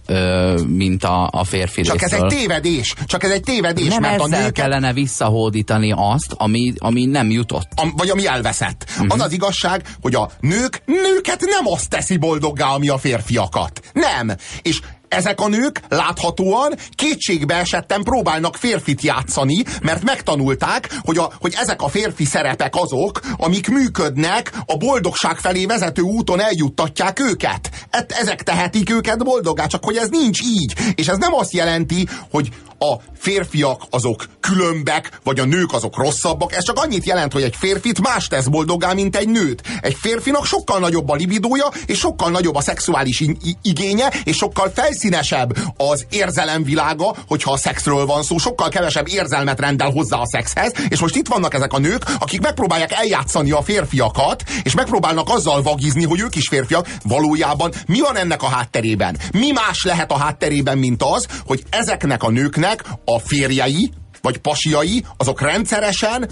mint a, a férfi Csak ez részről. egy tévedés, csak ez egy tévedés, nem mert a nőket kellene visszahódítani azt, ami, ami nem jutott. am, vagy ami elveszett. Uh-huh. Az az igazság, hogy a nők, nőket nem azt teszi boldoggá, ami a férfiakat. Nem. És ezek a nők láthatóan kétségbe esetten próbálnak férfit játszani, mert megtanulták, hogy, a, hogy ezek a férfi szerepek azok, amik működnek, a boldogság felé vezető úton eljuttatják őket. Et, ezek tehetik őket boldoggá, csak hogy ez nincs így. És ez nem azt jelenti, hogy a férfiak azok különbek, vagy a nők azok rosszabbak. Ez csak annyit jelent, hogy egy férfit más tesz boldoggá, mint egy nőt. Egy férfinak sokkal nagyobb a libidója, és sokkal nagyobb a szexuális igénye, és sokkal felszínesebb az érzelemvilága, hogyha a szexről van szó, sokkal kevesebb érzelmet rendel hozzá a szexhez, és most itt vannak ezek a nők, akik megpróbálják eljátszani a férfiakat, és megpróbálnak azzal vagizni, hogy ők is férfiak. Valójában mi van ennek a hátterében? Mi más lehet a hátterében, mint az, hogy ezeknek a nőknek a férjei, vagy pasiai, azok rendszeresen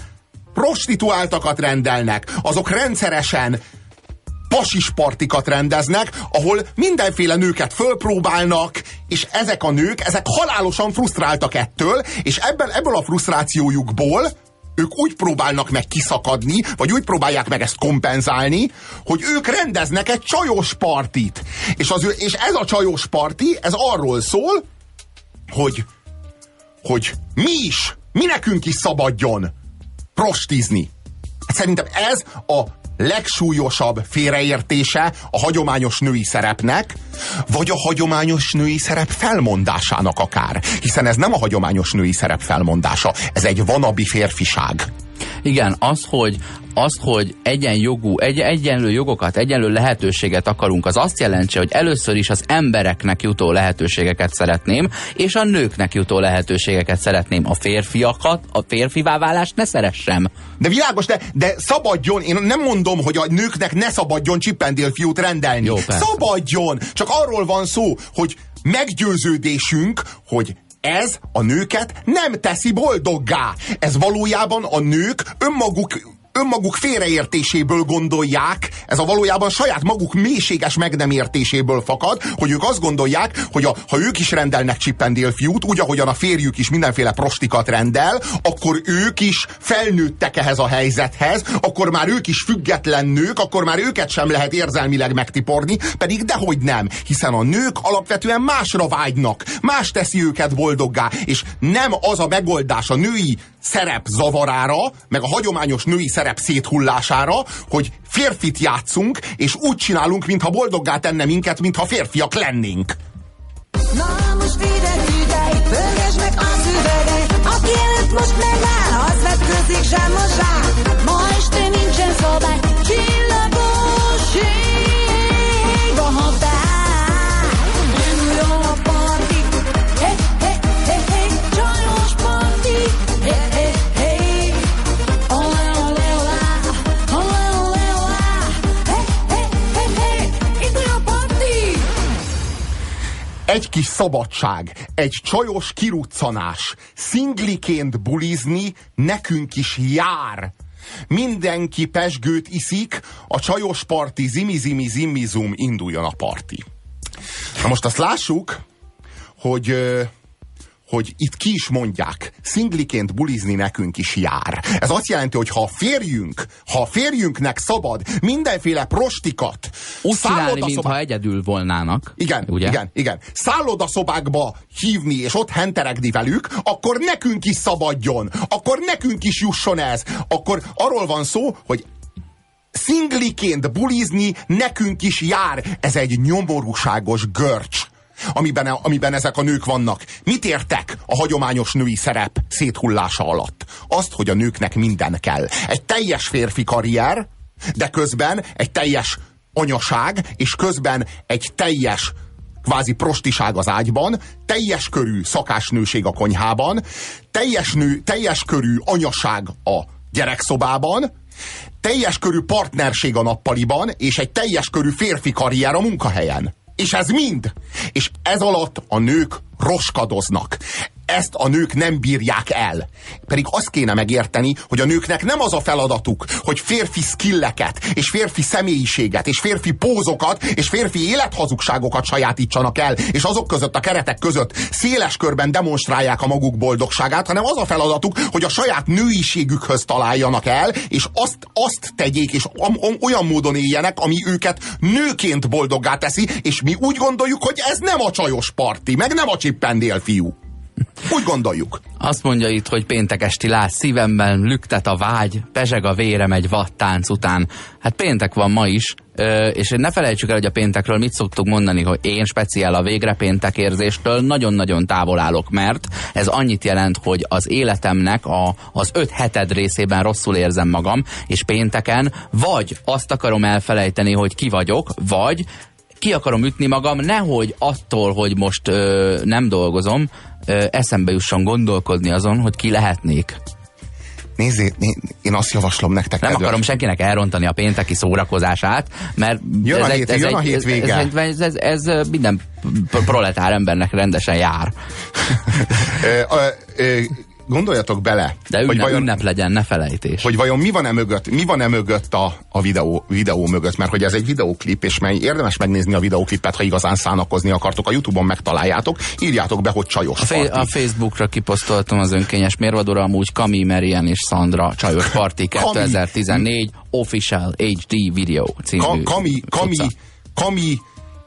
prostituáltakat rendelnek, azok rendszeresen pasispartikat rendeznek, ahol mindenféle nőket fölpróbálnak, és ezek a nők, ezek halálosan frusztráltak ettől, és ebben, ebből a frusztrációjukból ők úgy próbálnak meg kiszakadni, vagy úgy próbálják meg ezt kompenzálni, hogy ők rendeznek egy csajos partit. És, az, ő- és ez a csajos parti, ez arról szól, hogy, hogy mi is, mi nekünk is szabadjon prostizni. Szerintem ez a legsúlyosabb félreértése a hagyományos női szerepnek, vagy a hagyományos női szerep felmondásának akár. Hiszen ez nem a hagyományos női szerep felmondása, ez egy vanabi férfiság. Igen, az, hogy az, hogy egyenjogú, egy, egyenlő jogokat, egyenlő lehetőséget akarunk, az azt jelenti, hogy először is az embereknek jutó lehetőségeket szeretném, és a nőknek jutó lehetőségeket szeretném. A férfiakat, a férfivá válást ne szeressem. De világos, de, de szabadjon, én nem mondom, hogy a nőknek ne szabadjon csippendél fiút rendelni. Jó, persze. szabadjon! Csak arról van szó, hogy meggyőződésünk, hogy ez a nőket nem teszi boldoggá. Ez valójában a nők önmaguk önmaguk félreértéséből gondolják, ez a valójában saját maguk mélységes meg nem értéséből fakad, hogy ők azt gondolják, hogy a, ha ők is rendelnek csippendél fiút, úgy, ahogyan a férjük is mindenféle prostikat rendel, akkor ők is felnőttek ehhez a helyzethez, akkor már ők is független nők, akkor már őket sem lehet érzelmileg megtiporni, pedig dehogy nem, hiszen a nők alapvetően másra vágynak, más teszi őket boldoggá, és nem az a megoldás a női szerep zavarára, meg a hagyományos női szerep széthullására, hogy férfit játszunk, és úgy csinálunk, mintha boldoggá tenne minket, mintha férfiak lennénk. Na most ide figyelj, pörgesd meg a szüveget Aki előtt most megáll, az vetkőzik sem mosá Ma este nincsen szabály, Egy kis szabadság, egy csajos kiruccanás, szingliként bulizni nekünk is jár. Mindenki pesgőt iszik, a csajos parti zimi-zimi zimizum induljon a parti. Na most azt lássuk, hogy hogy itt ki is mondják, szingliként bulizni nekünk is jár. Ez azt jelenti, hogy ha a férjünk, ha a férjünknek szabad mindenféle prostikat, Úgy csinálni, mintha egyedül volnának. igen, ugye? igen, igen. Szállodaszobákba hívni és ott henteregni velük, akkor nekünk is szabadjon, akkor nekünk is jusson ez. Akkor arról van szó, hogy szingliként bulizni nekünk is jár. Ez egy nyomorúságos görcs. Amiben, amiben ezek a nők vannak. Mit értek a hagyományos női szerep széthullása alatt? Azt, hogy a nőknek minden kell. Egy teljes férfi karrier, de közben egy teljes anyaság, és közben egy teljes kvázi prostiság az ágyban, teljes körű szakásnőség a konyhában, teljes, nő, teljes körű anyaság a gyerekszobában, teljes körű partnerség a nappaliban, és egy teljes körű férfi karrier a munkahelyen. És ez mind. És ez alatt a nők roskadoznak ezt a nők nem bírják el. Pedig azt kéne megérteni, hogy a nőknek nem az a feladatuk, hogy férfi skilleket, és férfi személyiséget, és férfi pózokat, és férfi élethazugságokat sajátítsanak el, és azok között a keretek között széles körben demonstrálják a maguk boldogságát, hanem az a feladatuk, hogy a saját nőiségükhöz találjanak el, és azt, azt tegyék, és olyan módon éljenek, ami őket nőként boldoggá teszi, és mi úgy gondoljuk, hogy ez nem a csajos parti, meg nem a csippendél fiú. Úgy gondoljuk. Azt mondja itt, hogy péntek esti láz szívemben, lüktet a vágy, pezseg a vérem egy vattánc után. Hát péntek van ma is, és ne felejtsük el, hogy a péntekről mit szoktuk mondani, hogy én speciál a végre péntek érzéstől nagyon-nagyon távol állok, mert ez annyit jelent, hogy az életemnek a, az öt heted részében rosszul érzem magam, és pénteken vagy azt akarom elfelejteni, hogy ki vagyok, vagy ki akarom ütni magam, nehogy attól, hogy most ö, nem dolgozom, ö, eszembe jusson gondolkodni azon, hogy ki lehetnék. Nézzé, én azt javaslom nektek. Nem akarom senkinek elrontani a pénteki szórakozását, mert jön a, hét, ez, jön a hétvége. Ez, ez, ez, ez, ez minden proletár embernek rendesen jár. gondoljatok bele. De ünnep, hogy vajon, ünnep legyen, ne felejtés. Hogy vajon mi van-e mögött, mi van-e mögött a, a videó, videó mögött, mert hogy ez egy videóklip, és mely érdemes megnézni a videóklipet, ha igazán szánakozni akartok, a Youtube-on megtaláljátok, írjátok be, hogy csajos a, party. a Facebookra kiposztoltam az önkényes mérvadóra, amúgy Kami, Merian és Sandra csajos party 2014 Official HD Video című Ka Kami, Kami, Kami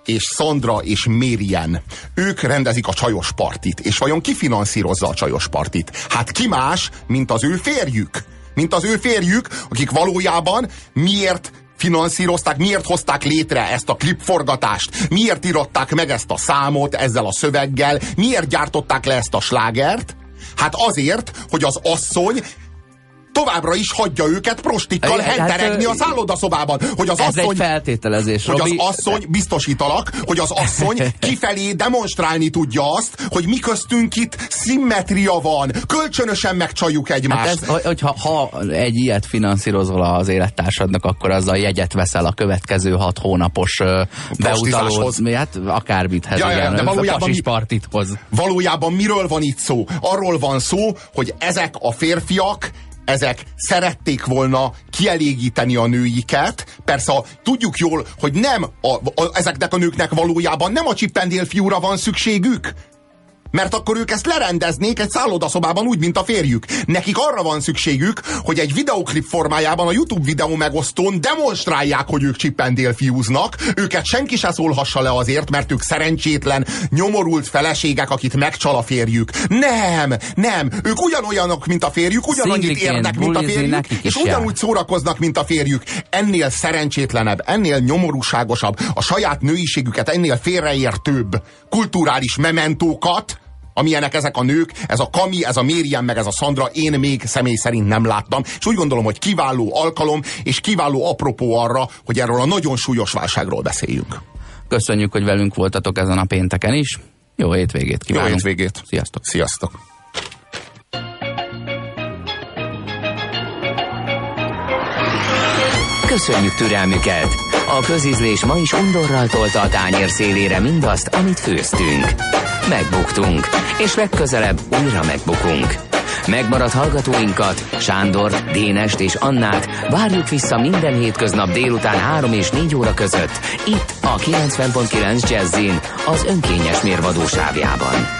és Sandra és Mérien. Ők rendezik a csajos partit. És vajon ki finanszírozza a csajos partit? Hát ki más, mint az ő férjük? Mint az ő férjük, akik valójában miért finanszírozták, miért hozták létre ezt a klipforgatást, miért írották meg ezt a számot ezzel a szöveggel, miért gyártották le ezt a slágert? Hát azért, hogy az asszony továbbra is hagyja őket prostikkal hát, henteregni a szállodaszobában. Hogy az ez asszony, egy feltételezés, Hogy Robi. az asszony, biztosítalak, hogy az asszony kifelé demonstrálni tudja azt, hogy mi köztünk itt szimmetria van, kölcsönösen megcsaljuk egymást. Hát ez, hogyha ha egy ilyet finanszírozol az élettársadnak, akkor azzal jegyet veszel a következő hat hónapos beutalóhoz. Hát akármithez, ja, igen, de valójában, mi, partithoz. valójában miről van itt szó? Arról van szó, hogy ezek a férfiak ezek szerették volna kielégíteni a nőiket. Persze tudjuk jól, hogy nem a, a, ezeknek a nőknek valójában nem a csippendél fiúra van szükségük, mert akkor ők ezt lerendeznék egy szállodaszobában úgy, mint a férjük. Nekik arra van szükségük, hogy egy videoklip formájában a YouTube videó megosztón demonstrálják, hogy ők csippendél fiúznak. Őket senki se szólhassa le azért, mert ők szerencsétlen, nyomorult feleségek, akit megcsal a férjük. Nem, nem. Ők ugyanolyanok, mint a férjük, ugyanannyit érnek, mint a férjük, és ugyanúgy szórakoznak, mint a férjük. Ennél szerencsétlenebb, ennél nyomorúságosabb, a saját nőiségüket ennél félreértőbb kulturális mementókat amilyenek ezek a nők, ez a Kami, ez a Mérien, meg ez a Sandra, én még személy szerint nem láttam, és úgy gondolom, hogy kiváló alkalom, és kiváló apropó arra, hogy erről a nagyon súlyos válságról beszéljünk. Köszönjük, hogy velünk voltatok ezen a pénteken is. Jó hétvégét kívánunk. Jó hétvégét. Sziasztok. Sziasztok. Köszönjük türelmüket! A közízlés ma is undorral tolta a tányér szélére mindazt, amit főztünk. Megbuktunk, és legközelebb újra megbukunk. Megmaradt hallgatóinkat, Sándor, Dénest és Annát várjuk vissza minden hétköznap délután 3 és 4 óra között, itt a 90.9 Jazzin, az önkényes mérvadósávjában.